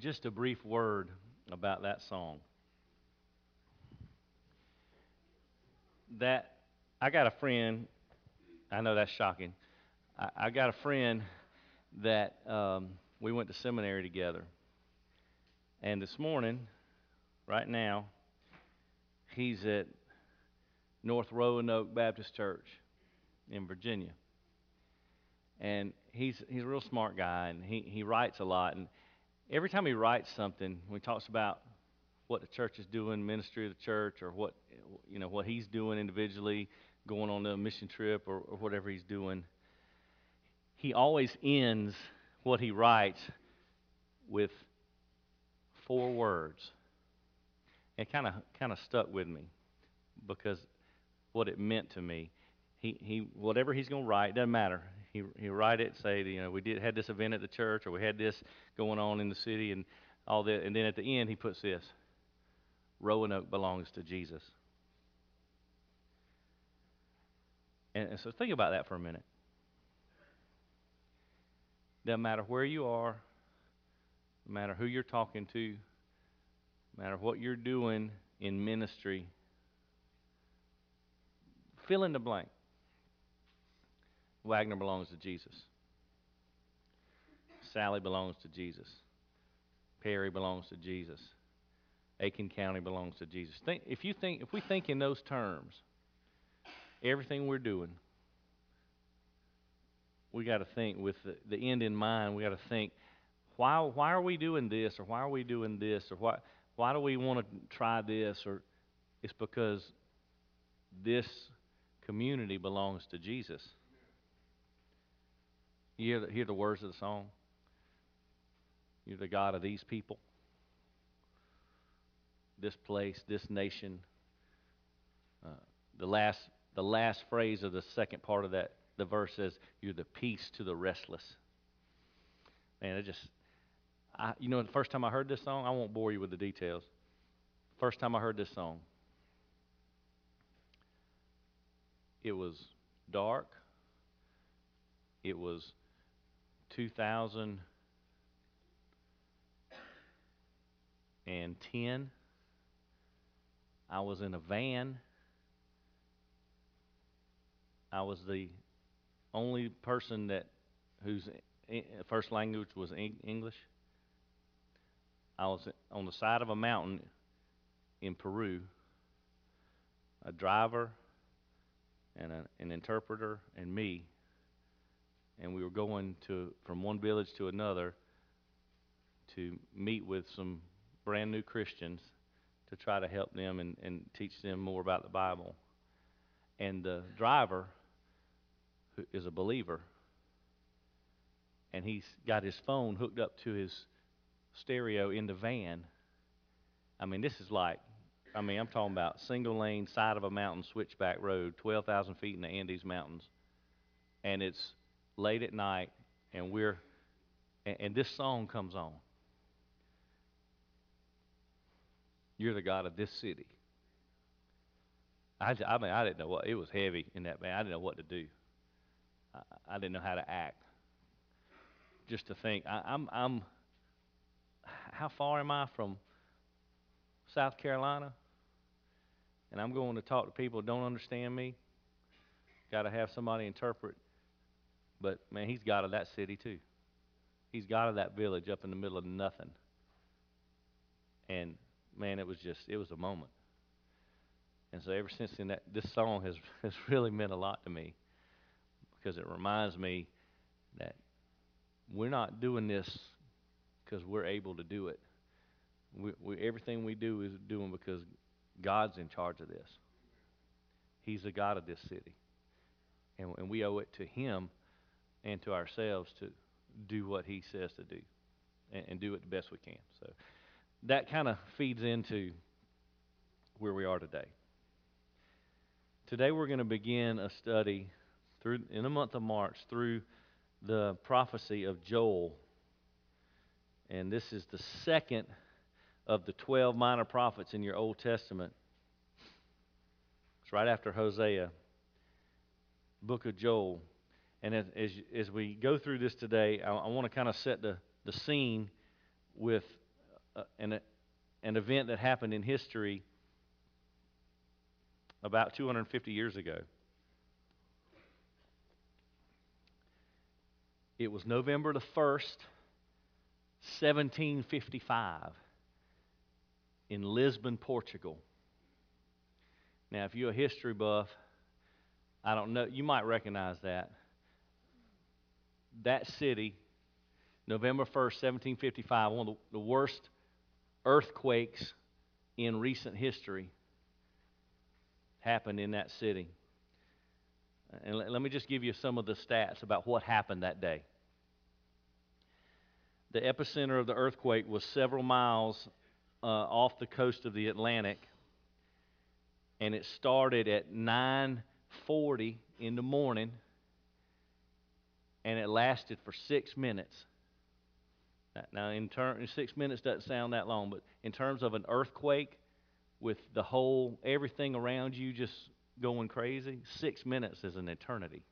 just a brief word about that song. That I got a friend. I know that's shocking. I, I got a friend that um, we went to seminary together, and this morning, right now, he's at North Roanoke Baptist Church in Virginia, and he's he's a real smart guy, and he he writes a lot, and every time he writes something, when he talks about what the church is doing, ministry of the church, or what you know what he's doing individually, going on a mission trip, or, or whatever he's doing, he always ends what he writes with four words. It kind of kind of stuck with me because what it meant to me. He he whatever he's going to write doesn't matter. He he write it say you know we did had this event at the church or we had this going on in the city and all that and then at the end he puts this Roanoke belongs to Jesus. And, and so think about that for a minute. Doesn't matter where you are, no matter who you're talking to, no matter what you're doing in ministry, fill in the blank. Wagener belongs to Jesus. Salley belongs to Jesus. Perry belongs to Jesus. Aiken County belongs to Jesus. Think, if you think, if we think in those terms, everything we're doing, we got to think with the, the end in mind. We got to think, why why are we doing this, or why are we doing this, or why why do we want to try this, or it's because this community belongs to Jesus. You hear the, hear the words of the song? You're the God of these people, this place, this nation. Uh, the last the last phrase of the second part of that the verse says, "You're the peace to the restless." Man, it just, I, you know, the first time I heard this song, I won't bore you with the details. First time I heard this song, it was dark. It was 2010. I was in a van. I was the only person that whose eh, eh, first language was English. I was on the side of a mountain in Peru. A driver and a, an interpreter and me, and we were going to from one village to another to meet with some brand new Christians to try to help them and, and teach them more about the Bible. And the driver who is a believer, and he's got his phone hooked up to his stereo in the van. I mean, this is like I mean, I'm talking about single lane, side of a mountain, switchback road, 12,000 feet in the Andes Mountains. And it's late at night, and we're, and, and this song comes on. You're the God of this city. I, I mean, I didn't know what, it was heavy in that band. I didn't know what to do. I, I didn't know how to act. Just to think, I, I'm, I'm, how far am I from South Carolina? and I'm going to talk to people who don't understand me, got to have somebody interpret. But man, he's God of that city too. He's God of that village up in the middle of nothing. And man, it was just it was a moment. And so ever since then, that this song has has really meant a lot to me because it reminds me that we're not doing this because we're able to do it. We, we, everything we do is doing because God's in charge of this. He's the God of this city. And, and we owe it to Him and to ourselves to do what He says to do and, and do it the best we can. So that kind of feeds into where we are today. Today we're going to begin a study through in the month of March through the prophecy of Joel. And this is the second of the 12 minor prophets in your Old Testament. It's right after Hosea, book of Joel. And as, as, as we go through this today, I, I want to kind of set the, the scene with uh, an, an event that happened in history about 250 years ago. It was November the 1st, 1755, in Lisbon, Portugal. Now, if you're a history buff, I don't know, you might recognize that. That city, November 1st, 1755, one of the, worst earthquakes in recent history happened in that city. And let, let me just give you some of the stats about what happened that day. The epicenter of the earthquake was several miles uh, off the coast of the Atlantic, and it started at 9:40 in the morning, and it lasted for six minutes. Now, in terms, six minutes doesn't sound that long, but in terms of an earthquake, with the whole everything around you just going crazy, six minutes is an eternity.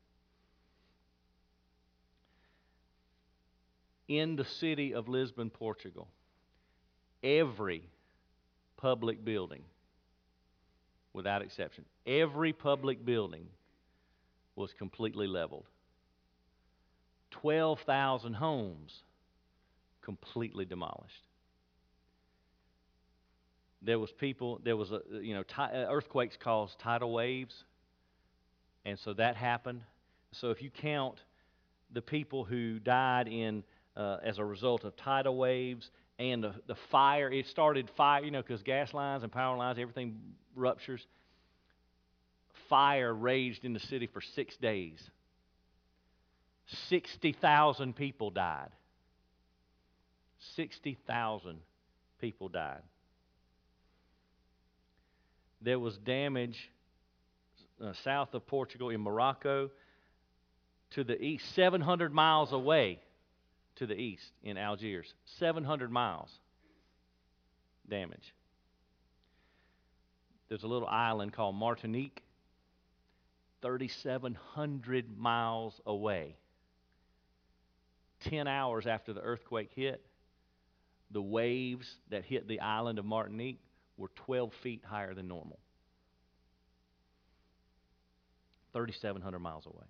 In the city of Lisbon, Portugal, every public building, without exception, every public building was completely leveled. 12,000 homes completely demolished. There was people there was a you know uh, earthquakes cause tidal waves and so that happened. So if you count the people who died in uh, as a result of tidal waves and the, the fire it started fire you know because gas lines and power lines everything ruptures fire raged in the city for six days 60000 people died 60000 people died there was damage uh, south of Portugal in Morocco to the east, 700 miles away to the east in Algiers. 700 miles damage. There's a little island called Martinique, 3,700 miles away. 10 hours after the earthquake hit, the waves that hit the island of Martinique were 12 feet higher than normal. 3,700 miles away.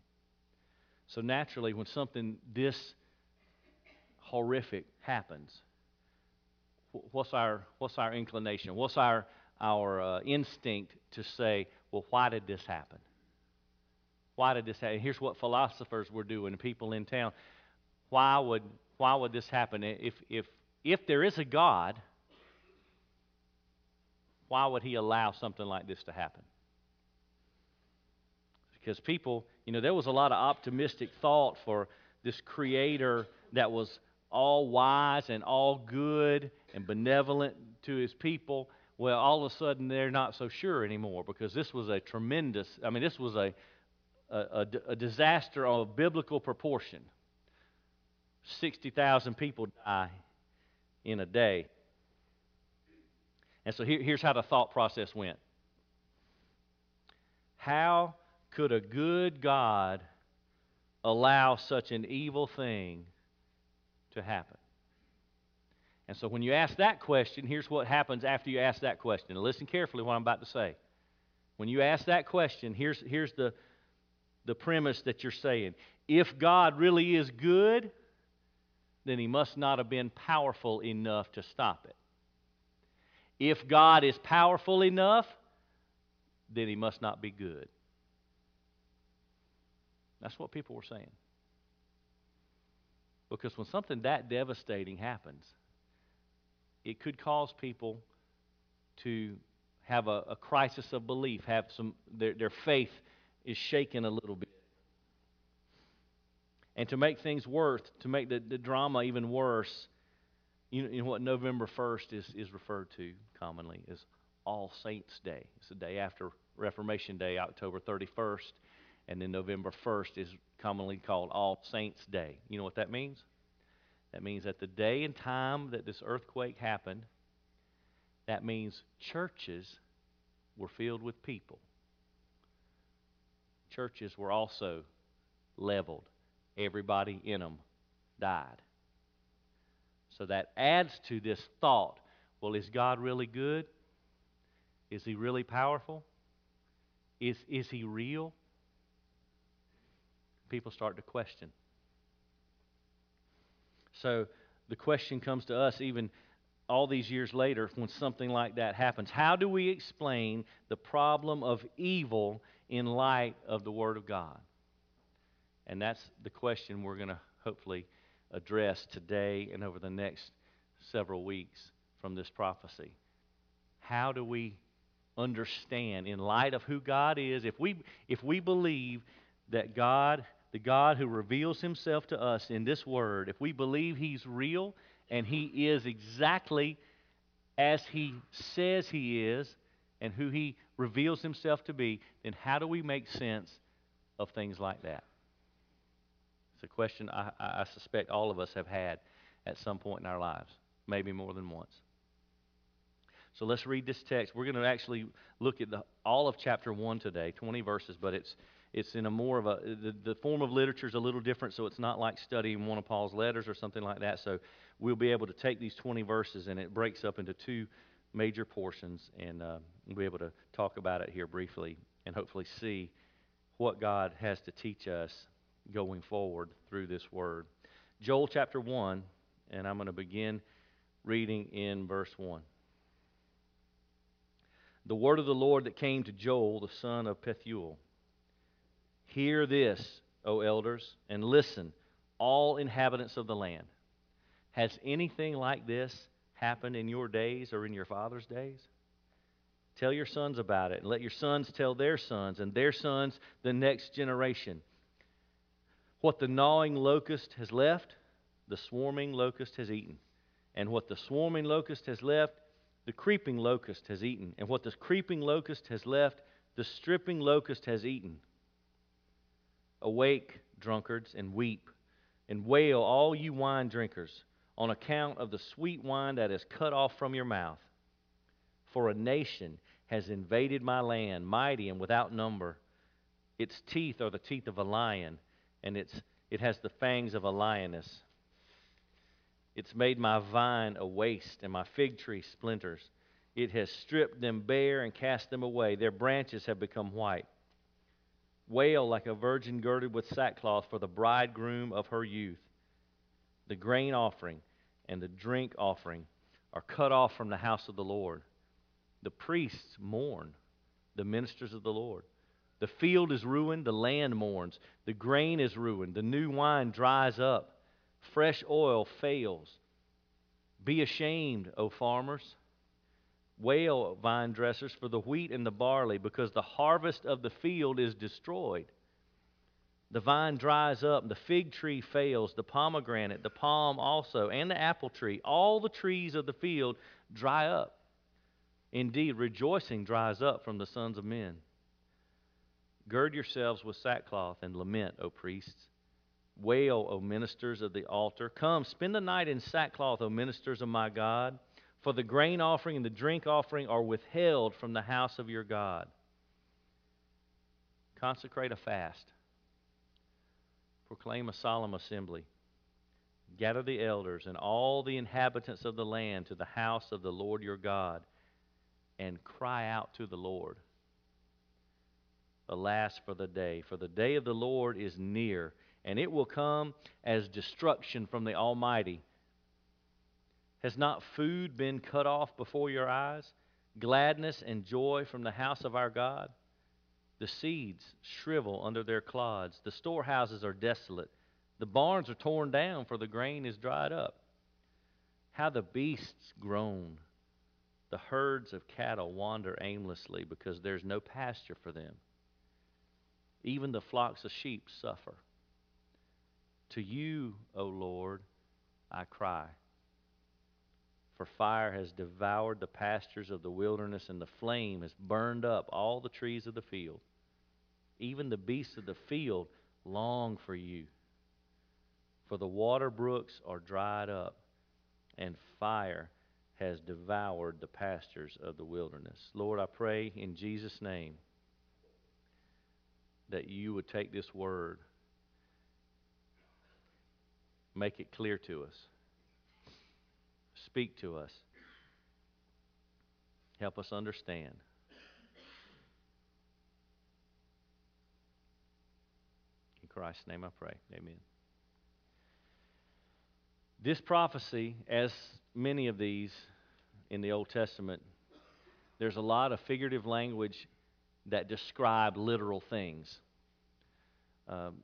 So naturally, when something this horrific happens, what's our, what's our inclination? What's our, our uh, instinct to say, well, why did this happen? Why did this happen? Here's what philosophers were doing, people in town. Why would, why would this happen? If, if, if there is a God, why would he allow something like this to happen? Because people, you know, there was a lot of optimistic thought for this creator that was all wise and all good and benevolent to his people. Well, all of a sudden they're not so sure anymore because this was a tremendous, I mean, this was a, a, a, a disaster of biblical proportion. 60,000 people die in a day. And so here, here's how the thought process went How could a good God allow such an evil thing to happen? And so when you ask that question, here's what happens after you ask that question. And listen carefully what I'm about to say. When you ask that question, here's, here's the, the premise that you're saying. If God really is good, then he must not have been powerful enough to stop it. If God is powerful enough, then he must not be good. That's what people were saying. Because when something that devastating happens, it could cause people to have a, a crisis of belief, have some their, their faith is shaken a little bit. And to make things worse, to make the, the drama even worse, you know, you know what November 1st is, is referred to commonly as All Saints' Day. It's the day after Reformation Day, October 31st, and then November 1st is commonly called All Saints' Day. You know what that means? That means that the day and time that this earthquake happened, that means churches were filled with people. Churches were also leveled. Everybody in them died. So that adds to this thought well, is God really good? Is he really powerful? Is, is he real? People start to question. So the question comes to us even all these years later when something like that happens. How do we explain the problem of evil in light of the Word of God? And that's the question we're going to hopefully address today and over the next several weeks from this prophecy. How do we understand in light of who God is if we if we believe that God the God who reveals himself to us in this word if we believe he's real and he is exactly as he says he is and who he reveals himself to be then how do we make sense of things like that it's a question I, I suspect all of us have had at some point in our lives maybe more than once so let's read this text. We're going to actually look at the, all of chapter 1 today, 20 verses, but it's, it's in a more of a, the, the form of literature is a little different, so it's not like studying one of Paul's letters or something like that. So we'll be able to take these 20 verses and it breaks up into two major portions, and uh, we'll be able to talk about it here briefly and hopefully see what God has to teach us going forward through this word. Joel chapter 1, and I'm going to begin reading in verse 1 the word of the Lord that came to Joel, the son of Pethuel. Hear this, O elders, and listen, all inhabitants of the land. Has anything like this happened in your days or in your father's days? Tell your sons about it, and let your sons tell their sons, and their sons the next generation. What the gnawing locust has left, the swarming locust has eaten. And what the swarming locust has left, the creeping locust has eaten, and what the creeping locust has left, the stripping locust has eaten. Awake, drunkards, and weep, and wail, all you wine drinkers, on account of the sweet wine that is cut off from your mouth. For a nation has invaded my land, mighty and without number. Its teeth are the teeth of a lion, and its, it has the fangs of a lioness. It's made my vine a waste and my fig tree splinters. It has stripped them bare and cast them away. Their branches have become white. Wail like a virgin girded with sackcloth for the bridegroom of her youth. The grain offering and the drink offering are cut off from the house of the Lord. The priests mourn, the ministers of the Lord. The field is ruined, the land mourns. The grain is ruined, the new wine dries up fresh oil fails. Be ashamed, O farmers. Wail, vine dressers, for the wheat and the barley, because the harvest of the field is destroyed. The vine dries up, the fig tree fails, the pomegranate, the palm also, and the apple tree. All the trees of the field dry up. Indeed, rejoicing dries up from the sons of men. Gird yourselves with sackcloth and lament, O priests. Wail, O ministers of the altar. Come, spend the night in sackcloth, O ministers of my God, for the grain offering and the drink offering are withheld from the house of your God. Consecrate a fast. Proclaim a solemn assembly. Gather the elders and all the inhabitants of the land to the house of the Lord your God, and cry out to the Lord. Alas for the day, for the day of the Lord is near and it will come as destruction from the Almighty. Has not food been cut off before your eyes? Gladness and joy from the house of our God? The seeds shrivel under their clods. The storehouses are desolate. The barns are torn down, for the grain is dried up. How the beasts groan. The herds of cattle wander aimlessly because there's no pasture for them. Even the flocks of sheep suffer. To you, O Lord, I cry. For fire has devoured the pastures of the wilderness, and the flame has burned up all the trees of the field. Even the beasts of the field long for you. For the water brooks are dried up, and fire has devoured the pastures of the wilderness. Lord, I pray in Jesus' name that you would take this word make it clear to us. Speak to us. Help us understand. In Christ's name I pray. Amen. This prophecy, as many of these in the Old Testament, there's a lot of figurative language that describe literal things. Um,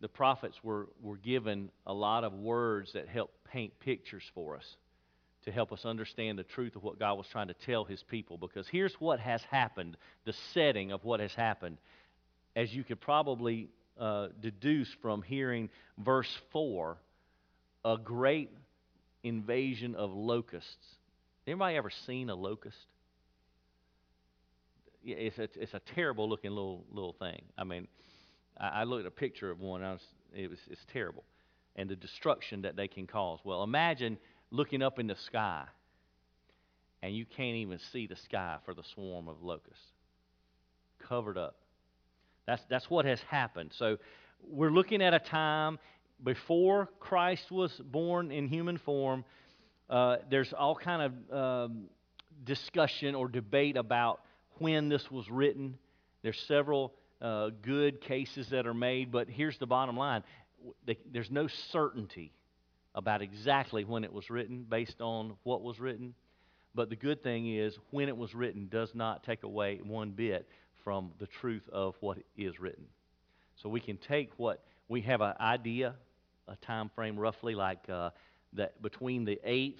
the prophets were, were given a lot of words that help paint pictures for us to help us understand the truth of what God was trying to tell his people. Because here's what has happened the setting of what has happened. As you could probably uh, deduce from hearing verse 4, a great invasion of locusts. Anybody ever seen a locust? It's a, it's a terrible looking little little thing. I mean, I, I looked at a picture of one. I was, it was it's terrible, and the destruction that they can cause. Well, imagine looking up in the sky, and you can't even see the sky for the swarm of locusts, covered up. That's that's what has happened. So we're looking at a time before Christ was born in human form. Uh, there's all kind of um, discussion or debate about when this was written. There's several uh, good cases that are made, but here's the bottom line there's no certainty about exactly when it was written based on what was written. But the good thing is, when it was written does not take away one bit from the truth of what is written. So we can take what we have an idea, a time frame roughly like uh, that between the 8th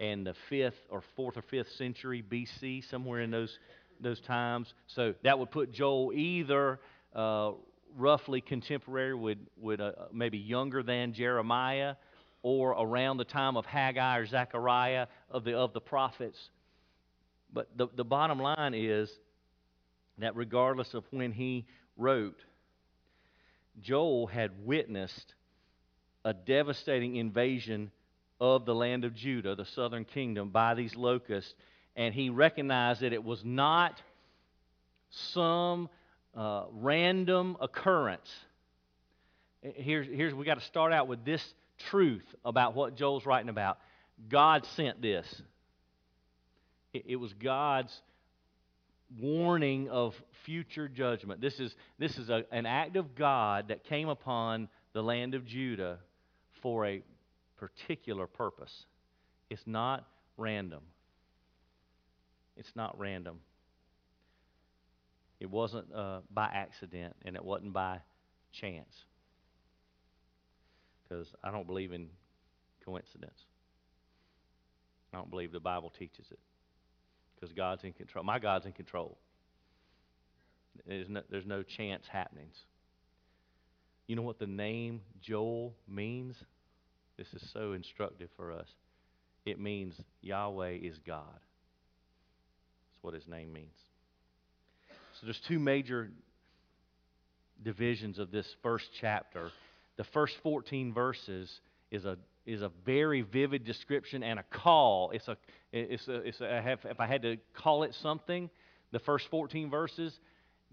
and the 5th or 4th or 5th century BC, somewhere in those those times. So that would put Joel either uh, roughly contemporary with, with uh, maybe younger than Jeremiah or around the time of Haggai or Zechariah of the, of the prophets. But the, the bottom line is that regardless of when he wrote, Joel had witnessed a devastating invasion of the land of Judah, the southern kingdom, by these locusts and he recognized that it was not some uh, random occurrence. Here's, here's we got to start out with this truth about what Joel's writing about. God sent this. It, it was God's warning of future judgment. This is, this is a, an act of God that came upon the land of Judah for a particular purpose. It's not random. It's not random. It wasn't uh, by accident, and it wasn't by chance. Because I don't believe in coincidence. I don't believe the Bible teaches it. Because God's in control. My God's in control. There's no, there's no chance happenings. You know what the name Joel means? This is so instructive for us. It means Yahweh is God what his name means. So there's two major divisions of this first chapter. The first 14 verses is a is a very vivid description and a call. It's a it's a, it's a I have, if I had to call it something, the first 14 verses,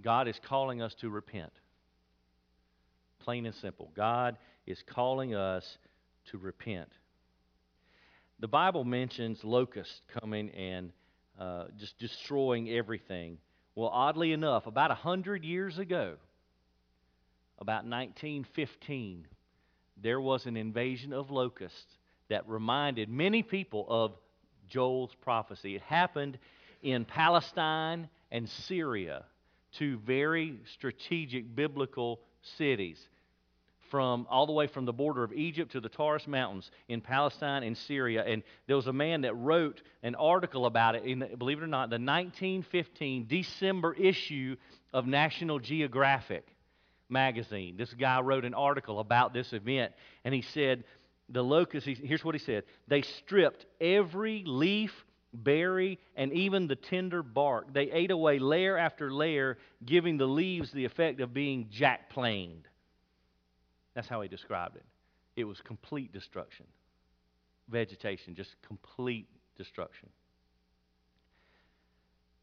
God is calling us to repent. Plain and simple. God is calling us to repent. The Bible mentions locusts coming and uh, just destroying everything. Well, oddly enough, about a hundred years ago, about 1915, there was an invasion of locusts that reminded many people of Joel's prophecy. It happened in Palestine and Syria, two very strategic biblical cities from all the way from the border of Egypt to the Taurus Mountains in Palestine and Syria. And there was a man that wrote an article about it in, believe it or not, the 1915 December issue of National Geographic magazine. This guy wrote an article about this event, and he said, the locusts, here's what he said they stripped every leaf, berry, and even the tender bark. They ate away layer after layer, giving the leaves the effect of being jackplaned. That's how he described it. It was complete destruction. Vegetation, just complete destruction.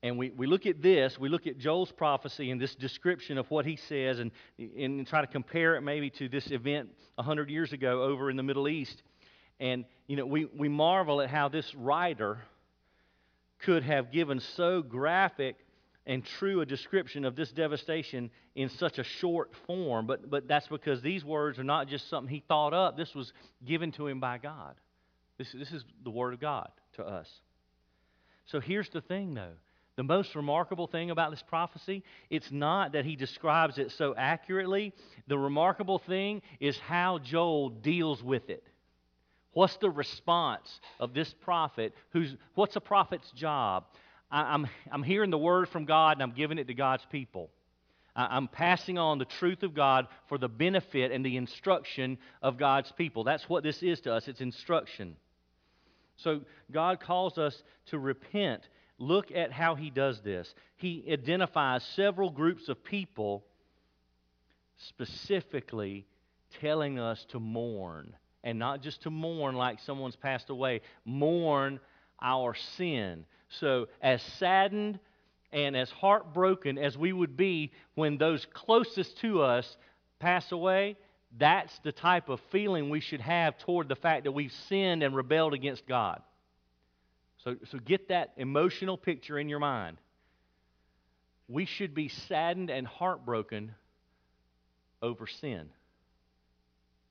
And we, we look at this, we look at Joel's prophecy and this description of what he says, and, and try to compare it maybe to this event 100 years ago over in the Middle East. And, you know, we, we marvel at how this writer could have given so graphic and true a description of this devastation in such a short form. But, but that's because these words are not just something he thought up, this was given to him by God. This, this is the Word of God to us. So here's the thing, though. The most remarkable thing about this prophecy, it's not that he describes it so accurately. The remarkable thing is how Joel deals with it. What's the response of this prophet? Who's, what's a prophet's job? I, am I'm, I'm hearing the word from God and I'm giving it to God's people. I'm passing on the truth of God for the benefit and the instruction of God's people. That's what this is to us it's instruction. So God calls us to repent Look at how he does this. He identifies several groups of people, specifically telling us to mourn. And not just to mourn like someone's passed away, mourn our sin. So, as saddened and as heartbroken as we would be when those closest to us pass away, that's the type of feeling we should have toward the fact that we've sinned and rebelled against God. So, so get that emotional picture in your mind. We should be saddened and heartbroken over sin.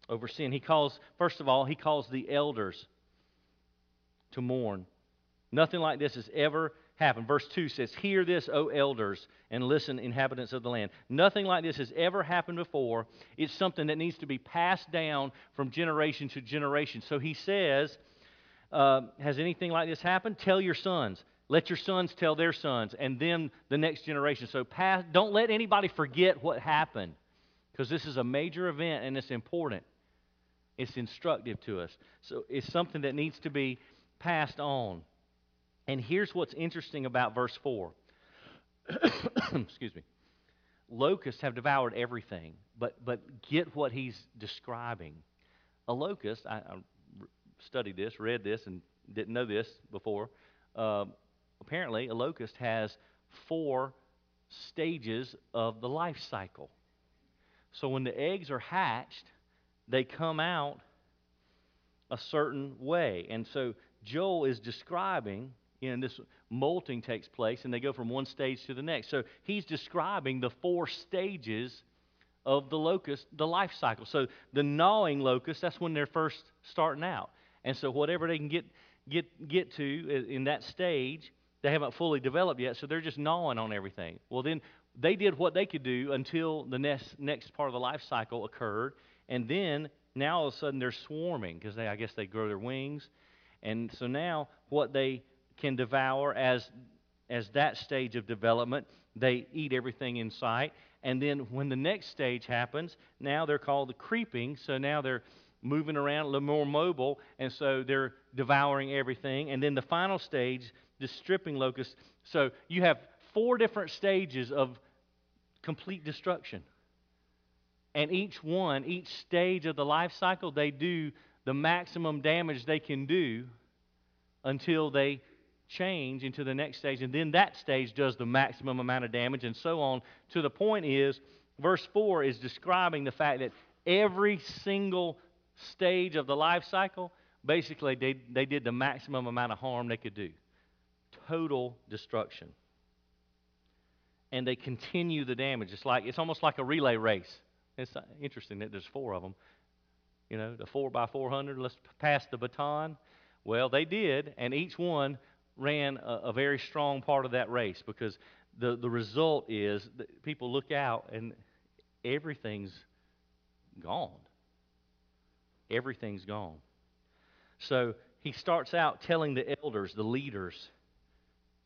Over sin. He calls, first of all, he calls the elders to mourn. Nothing like this has ever happened. Verse 2 says, Hear this, O elders, and listen, inhabitants of the land. Nothing like this has ever happened before. It's something that needs to be passed down from generation to generation. So he says, uh, has anything like this happened? Tell your sons. Let your sons tell their sons, and then the next generation. So pass, don't let anybody forget what happened, because this is a major event and it's important. It's instructive to us. So it's something that needs to be passed on. And here's what's interesting about verse 4. Excuse me. Locusts have devoured everything, but, but get what he's describing. A locust, I, I studied this, read this, and didn't know this before. Uh, apparently, a locust has four stages of the life cycle. So when the eggs are hatched, they come out a certain way. And so Joel is describing, know, this molting takes place, and they go from one stage to the next. So he's describing the four stages of the locust, the life cycle. So the gnawing locust, that's when they're first starting out. And so whatever they can get get get to in that stage, they haven't fully developed yet, so they're just gnawing on everything. Well, then they did what they could do until the next next part of the life cycle occurred, and then now all of a sudden they're swarming because they I guess they grow their wings, and so now what they can devour as as that stage of development, they eat everything in sight. And then when the next stage happens, now they're called the creeping. So now they're moving around, a little more mobile, and so they're devouring everything. And then the final stage, the stripping locust. So you have four different stages of complete destruction. And each one, each stage of the life cycle, they do the maximum damage they can do until they change into the next stage. And then that stage does the maximum amount of damage, and so on. To the point is, verse 4 is describing the fact that every single stage of the life cycle, basically they, they did the maximum amount of harm they could do. Total destruction. And they continue the damage. It's like it's almost like a relay race. It's interesting that there's four of them. You know, the four by four hundred. Let's pass the baton. Well, they did, and each one ran a, a very strong part of that race because the the result is that people look out and everything's gone everything's gone. So he starts out telling the elders, the leaders,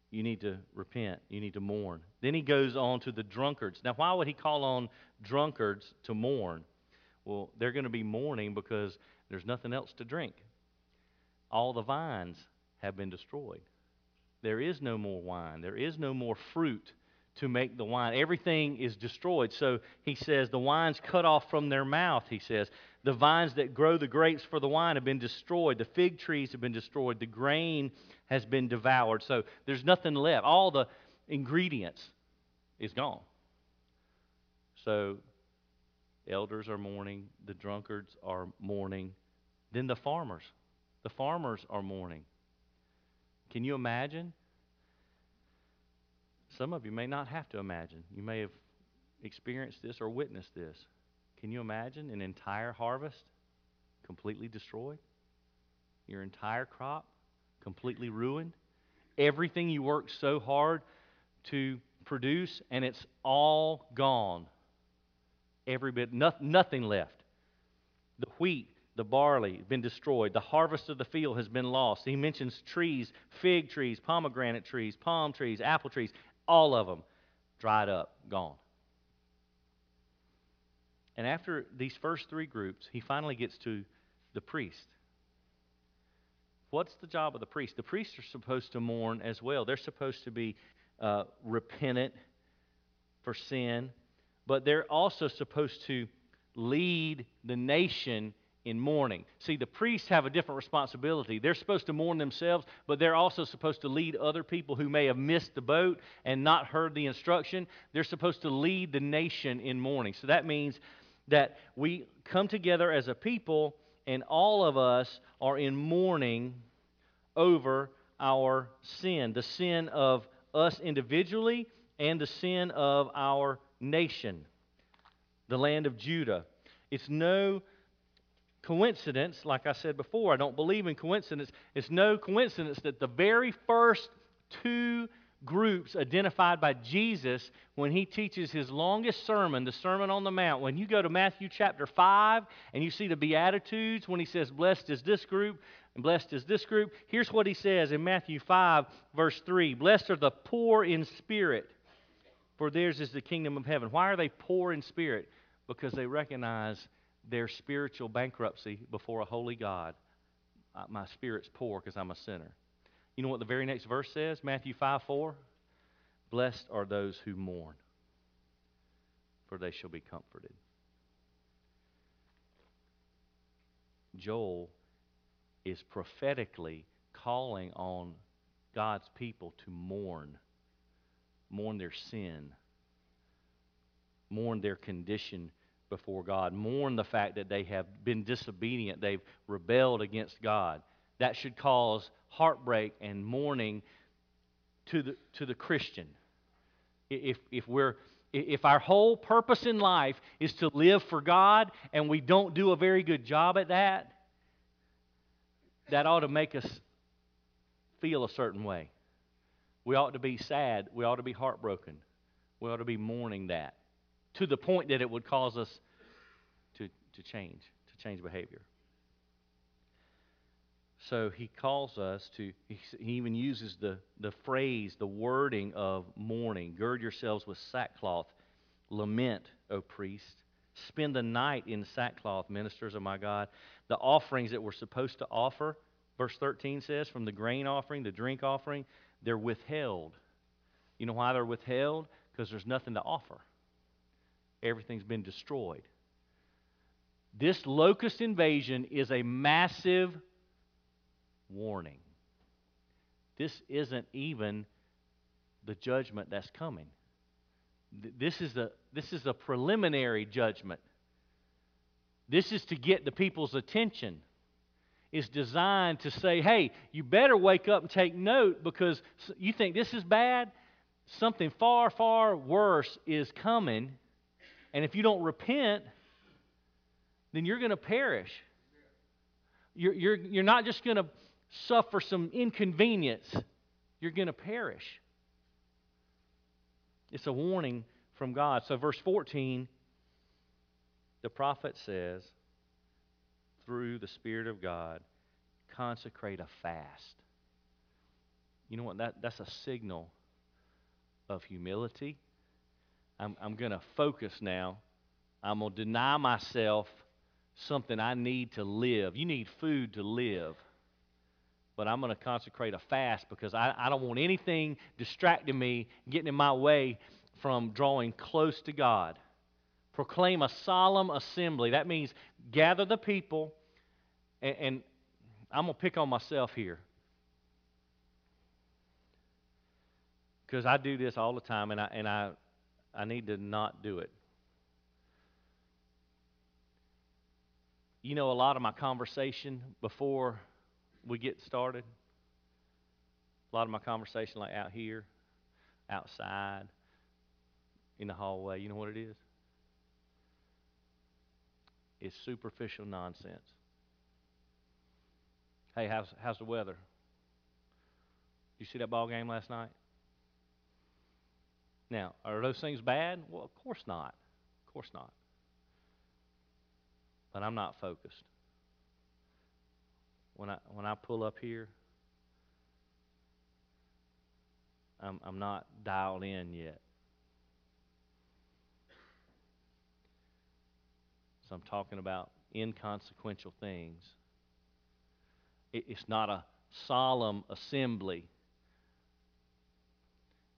you need to repent, you need to mourn. Then he goes on to the drunkards. Now, why would he call on drunkards to mourn? Well, they're going to be mourning because there's nothing else to drink. All the vines have been destroyed. There is no more wine, there is no more fruit to make the wine. Everything is destroyed. So he says, the wine's cut off from their mouth, he says. The vines that grow the grapes for the wine have been destroyed. The fig trees have been destroyed. The grain has been devoured. So there's nothing left. All the ingredients is gone. So elders are mourning, the drunkards are mourning. Then the farmers, The farmers are mourning. Can you imagine? Some of you may not have to imagine. You may have experienced this or witnessed this. Can you imagine an entire harvest completely destroyed? Your entire crop completely ruined? Everything you worked so hard to produce, and it's all gone. Every bit, no, nothing left. The wheat, the barley, been destroyed. The harvest of the field has been lost. He mentions trees, fig trees, pomegranate trees, palm trees, apple trees, all of them dried up, gone. And after these first three groups, he finally gets to the priest. What's the job of the priest? The priests are supposed to mourn as well. They're supposed to be uh, repentant for sin, but they're also supposed to lead the nation in mourning. See, the priests have a different responsibility. They're supposed to mourn themselves, but they're also supposed to lead other people who may have missed the boat and not heard the instruction. They're supposed to lead the nation in mourning. So that means that we come together as a people and all of us are in mourning over our sin the sin of us individually and the sin of our nation, the land of Judah. It's no coincidence, like I said before, I don't believe in coincidence. It's no coincidence that the very first two groups identified by Jesus when he teaches his longest sermon, the Sermon on the Mount. When you go to Matthew chapter 5 and you see the Beatitudes, when he says, Blessed is this group and blessed is this group, here's what he says in Matthew 5, verse 3 Blessed are the poor in spirit, for theirs is the kingdom of heaven. Why are they poor in spirit? Because they recognize their spiritual bankruptcy before a holy God. My spirit's poor because I'm a sinner. You know what the very next verse says? Matthew 5 4. Blessed are those who mourn, for they shall be comforted. Joel is prophetically calling on God's people to mourn, mourn their sin, mourn their condition before God, mourn the fact that they have been disobedient, they've rebelled against God. That should cause heartbreak and mourning to the, to the Christian. If, if, we're, if our whole purpose in life is to live for God and we don't do a very good job at that, that ought to make us feel a certain way. We ought to be sad. We ought to be heartbroken. We ought to be mourning that to the point that it would cause us to, to change, to change behavior. So he calls us to, he even uses the, the phrase, the wording of mourning. Gird yourselves with sackcloth. Lament, O priest. Spend the night in sackcloth, ministers of my God. The offerings that we're supposed to offer, verse 13 says, from the grain offering, the drink offering, they're withheld. You know why they're withheld? Because there's nothing to offer everything's been destroyed. This locust invasion is a massive warning. This isn't even the judgment that's coming. This is a, this is a preliminary judgment. This is to get the people's attention. It's designed to say, hey, you better wake up and take note because you think this is bad. Something far, far worse is coming and if you don't repent, then you're going to perish. You're, you're, you're not just going to suffer some inconvenience, you're going to perish. It's a warning from God. So, verse 14, the prophet says, through the Spirit of God, consecrate a fast. You know what? That, that's a signal of humility I'm, I'm going to focus now. I'm going to deny myself something I need to live. You need food to live. But I'm going to consecrate a fast because I, I don't want anything distracting me, getting in my way from drawing close to God. Proclaim a solemn assembly. That means gather the people, and, and I'm going to pick on myself here. Because I do this all the time, and I, and I I need to not do it. You know, a lot of my conversation before we get started, a lot of my conversation, like out here, outside, in the hallway, you know what it is? It's superficial nonsense. Hey, how's how's the weather? You see that ball game last night? Now, are those things bad? Well, of course not. Of course not. But I'm not focused. When I when I pull up here, I'm I'm not dialed in yet. So I'm talking about inconsequential things. It, it's not a solemn assembly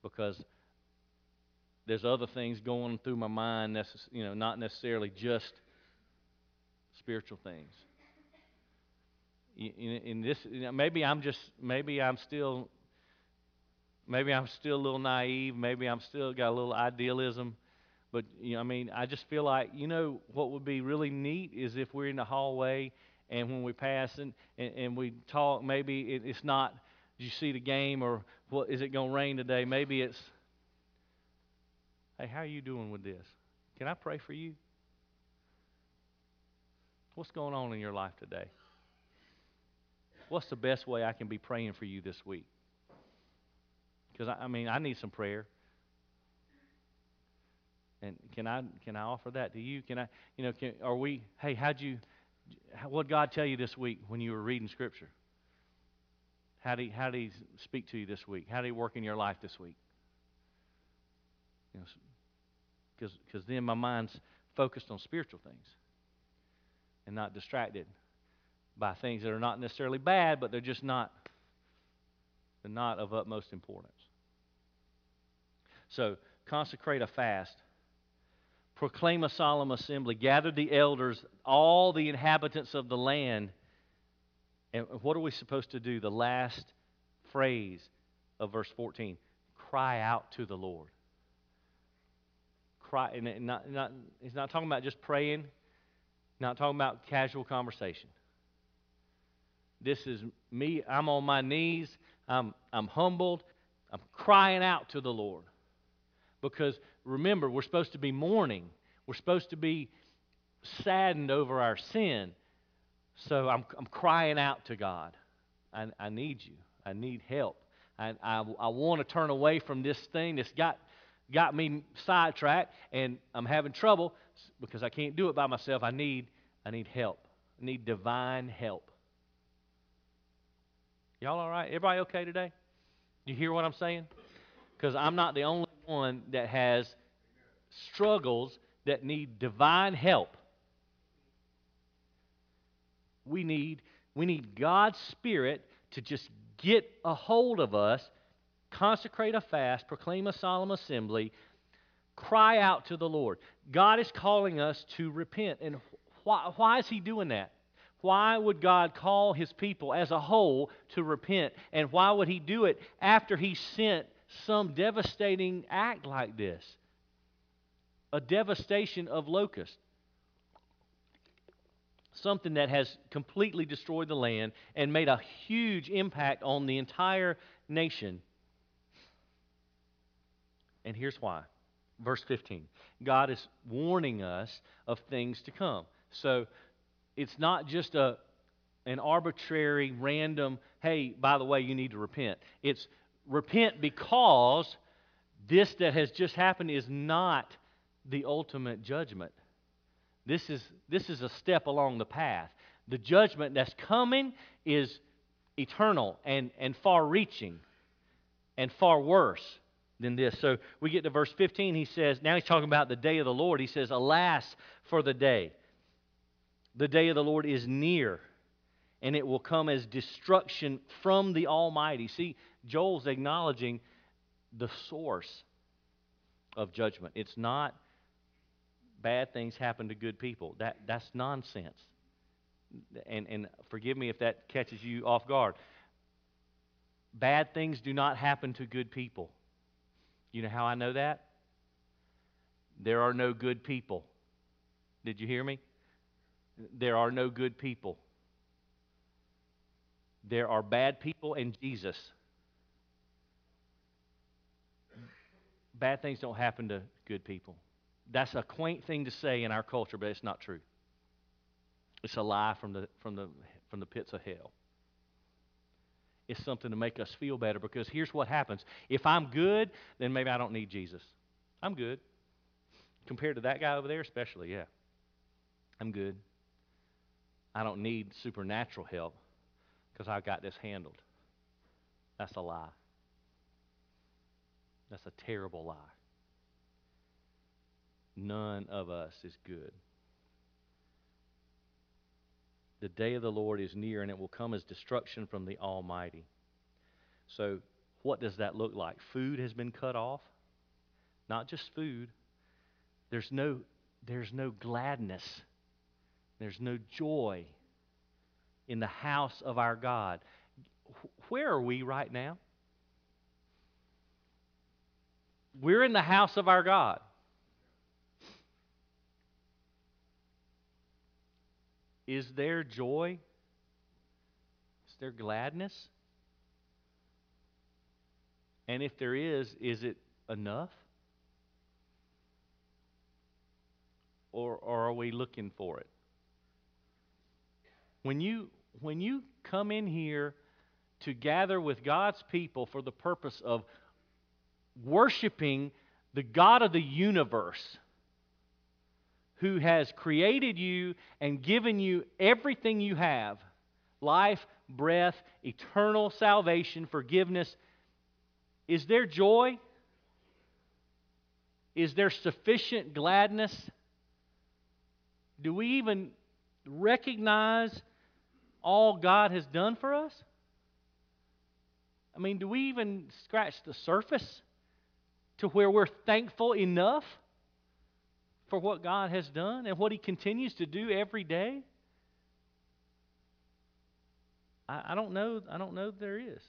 because there's other things going through my mind, necess- you know, not necessarily just spiritual things. In, in this, you know, maybe I'm just, maybe I'm still, maybe I'm still a little naive. Maybe I'm still got a little idealism. But you know, I mean, I just feel like you know what would be really neat is if we're in the hallway and when we pass and, and, and we talk, maybe it, it's not. You see the game or what? Is it going to rain today? Maybe it's. Hey, how are you doing with this? Can I pray for you? What's going on in your life today? What's the best way I can be praying for you this week? Because I, I mean, I need some prayer. And can I can I offer that to you? Can I you know can, are we hey how'd you what God tell you this week when you were reading Scripture? How did he, how did he speak to you this week? How did he work in your life this week? You know, because then my mind's focused on spiritual things and not distracted by things that are not necessarily bad, but they're just not they're not of utmost importance. So consecrate a fast proclaim a solemn assembly, gather the elders, all the inhabitants of the land. And what are we supposed to do? The last phrase of verse 14 cry out to the Lord. And not, not, he's not talking about just praying, not talking about casual conversation. This is me. I'm on my knees. I'm, I'm humbled. I'm crying out to the Lord. Because remember, we're supposed to be mourning. We're supposed to be saddened over our sin. So I'm, I'm crying out to God. I, I need you. I need help. I, I, I want to turn away from this thing that's got, got me sidetracked, and I'm having trouble because I can't do it by myself. I need, I need help. I need divine help. Y'all all right? Everybody okay today? You hear what I'm saying? Because I'm not the only one that has struggles that need divine help. We need, we need God's Spirit to just get a hold of us, consecrate a fast, proclaim a solemn assembly, cry out to the Lord. God is calling us to repent. And why, why is He doing that? Why would God call His people as a whole to repent? And why would He do it after He sent some devastating act like this? a devastation of locusts. Something that has completely destroyed the land and made a huge impact on the entire nation. And here's why. Verse 15 God is warning us of things to come. So it's not just a, an arbitrary, random, hey, by the way, you need to repent. It's repent because this that has just happened is not the ultimate judgment. This is, this is a step along the path. The judgment that's coming is eternal and, and far reaching and far worse than this. So we get to verse 15. He says, now he's talking about the day of the Lord. He says, Alas for the day. The day of the Lord is near, and it will come as destruction from the Almighty. See, Joel's acknowledging the source of judgment. It's not bad things happen to good people. That, that's nonsense. And, and forgive me if that catches you off guard. Bad things do not happen to good people. You know how I know that? There are no good people. Did you hear me? There are no good people. there are bad people and Jesus. Bad things don't happen to good people. That's a quaint thing to say in our culture, but it's not true. It's a lie from the, from the, from the pits of hell. It's something to make us feel better because here's what happens. If I'm good, then maybe I don't need Jesus. I'm good. Compared to that guy over there, especially, yeah. I'm good. I don't need supernatural help because I've got this handled. That's a lie. That's a terrible lie. None of us is good. The day of the Lord is near, and it will come as destruction from the Almighty. So, what does that look like? Food has been cut off. Not just food. There's no, there's no gladness. There's no joy in the house of our God. Where are we right now? We're in the house of our God. Is there joy? Is there gladness? And if there is, is it enough? Or, or are we looking for it? When you, when you come in here to gather with God's people for the purpose of worshiping the God of the universe, who has created you and given you everything you have life, breath, eternal salvation, forgiveness. Is there joy? Is there sufficient gladness? Do we even recognize all God has done for us? I mean, do we even scratch the surface to where we're thankful enough for what God has done and what He continues to do every day? I, I don't know. I don't know there is.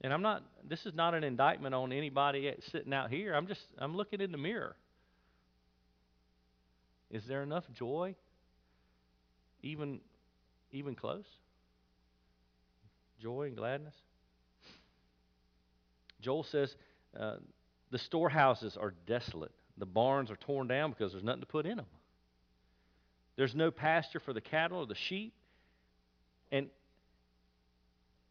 And I'm not. This is not an indictment on anybody sitting out here. I'm just. I'm looking in the mirror. Is there enough joy? Even, even close? Joy and gladness. Joel says, uh, the storehouses are desolate. The barns are torn down because there's nothing to put in them. There's no pasture for the cattle or the sheep. And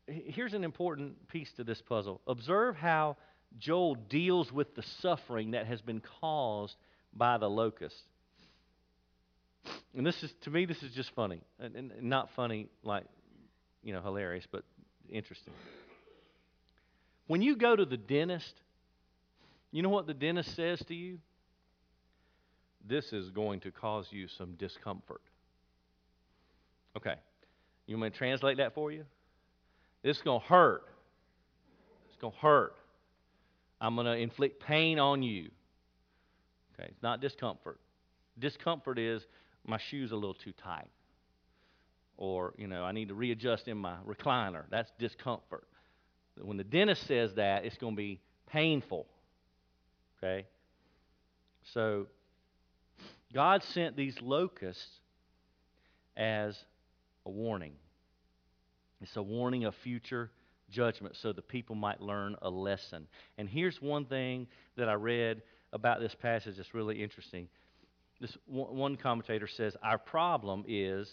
here's an important piece to this puzzle. Observe how Joel deals with the suffering that has been caused by the locust. And this is, to me, this is just funny. And, and not funny like, you know, hilarious, but interesting. When you go to the dentist you know what the dentist says to you? This is going to cause you some discomfort. Okay. You want me to translate that for you? This is going to hurt. It's going to hurt. I'm going to inflict pain on you. Okay, it's not discomfort. Discomfort is my shoe's a little too tight. Or, you know, I need to readjust in my recliner. That's discomfort. When the dentist says that, it's going to be painful. Okay? So, God sent these locusts as a warning. It's a warning of future judgment so the people might learn a lesson. And here's one thing that I read about this passage that's really interesting. This one commentator says our problem is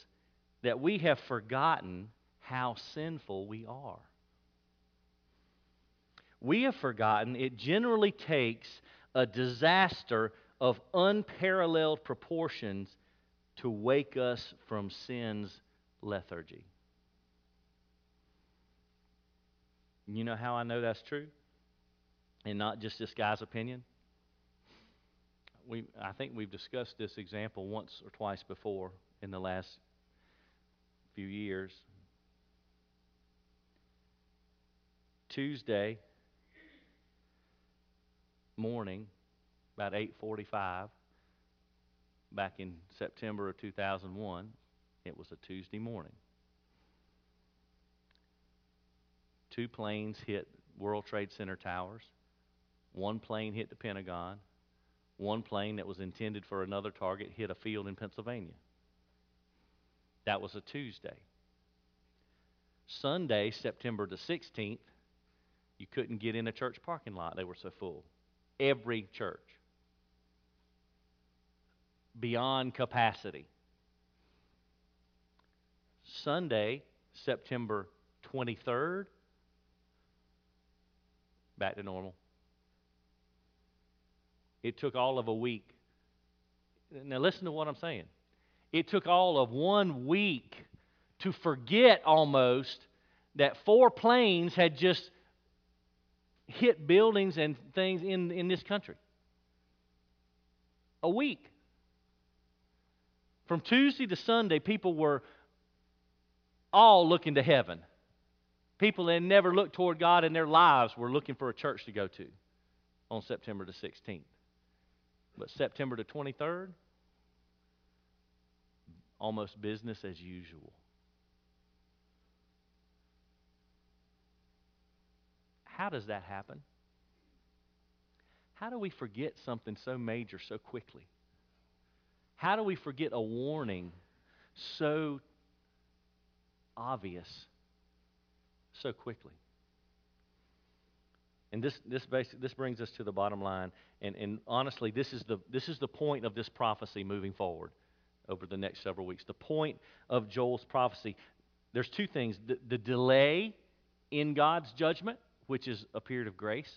that we have forgotten how sinful we are. We have forgotten it generally takes a disaster of unparalleled proportions to wake us from sin's lethargy. You know how I know that's true? And not just this guy's opinion? We, I think we've discussed this example once or twice before in the last few years. Tuesday, morning, about 8:45, back in September of 2001. It was a Tuesday morning. Two planes hit World Trade Center towers. One plane hit the Pentagon. One plane that was intended for another target hit a field in Pennsylvania. That was a Tuesday. Sunday, September the 16th, you couldn't get in a church parking lot. They were so full. Every church. Beyond capacity. Sunday, September 23rd, back to normal. It took all of a week. Now, listen to what I'm saying. It took all of one week to forget almost that four planes had just hit buildings and things in, in this country. A week. From Tuesday to Sunday, people were all looking to heaven. People that never looked toward God in their lives were looking for a church to go to on September the 16th. But September the 23rd, almost business as usual. How does that happen? How do we forget something so major so quickly? How do we forget a warning so obvious so quickly? And this, this, basic, this brings us to the bottom line. And, and honestly, this is, the, this is the point of this prophecy moving forward over the next several weeks. The point of Joel's prophecy there's two things the, the delay in God's judgment which is a period of grace,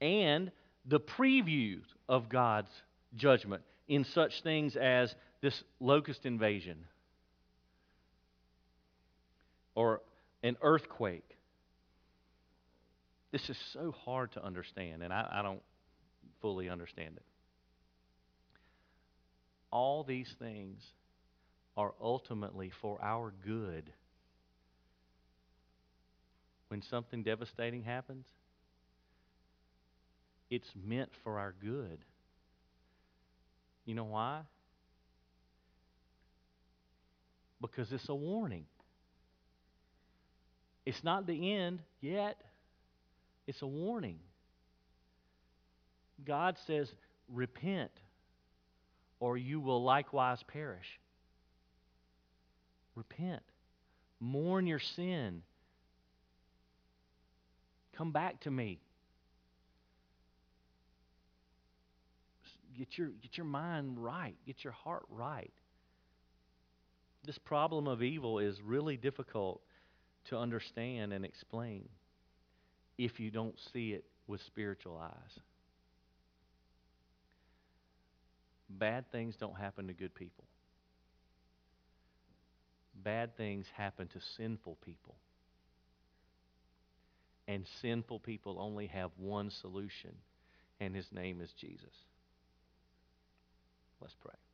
and the preview of God's judgment in such things as this locust invasion or an earthquake. This is so hard to understand, and I, I don't fully understand it. All these things are ultimately for our good when something devastating happens, it's meant for our good. You know why? Because it's a warning. It's not the end yet, it's a warning. God says, Repent, or you will likewise perish. Repent. Mourn your sin. Come back to me. Get your, get your mind right. Get your heart right. This problem of evil is really difficult to understand and explain if you don't see it with spiritual eyes. Bad things don't happen to good people. Bad things happen to sinful people. And sinful people only have one solution, and his name is Jesus. Let's pray.